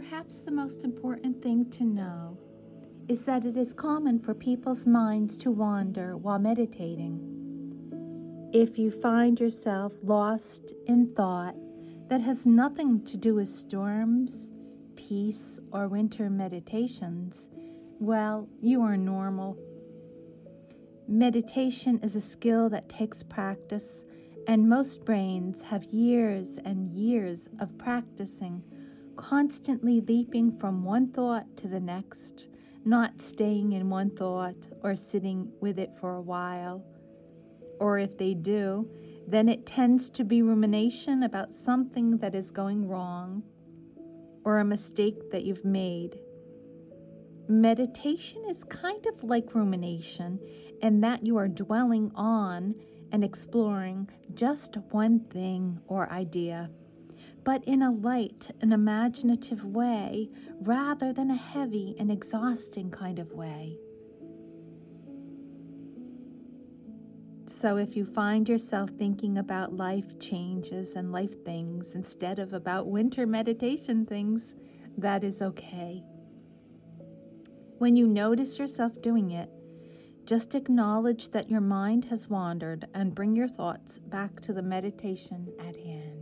Perhaps the most important thing to know is that it is common for people's minds to wander while meditating. If you find yourself lost in thought that has nothing to do with storms, peace, or winter meditations, well, you are normal. Meditation is a skill that takes practice, and most brains have years and years of practicing, constantly leaping from one thought to the next, not staying in one thought or sitting with it for a while. Or if they do, then it tends to be rumination about something that is going wrong or a mistake that you've made. Meditation is kind of like rumination and that you are dwelling on and exploring just one thing or idea, but in a light and imaginative way rather than a heavy and exhausting kind of way. So, if you find yourself thinking about life changes and life things instead of about winter meditation things, that is okay. When you notice yourself doing it, just acknowledge that your mind has wandered and bring your thoughts back to the meditation at hand.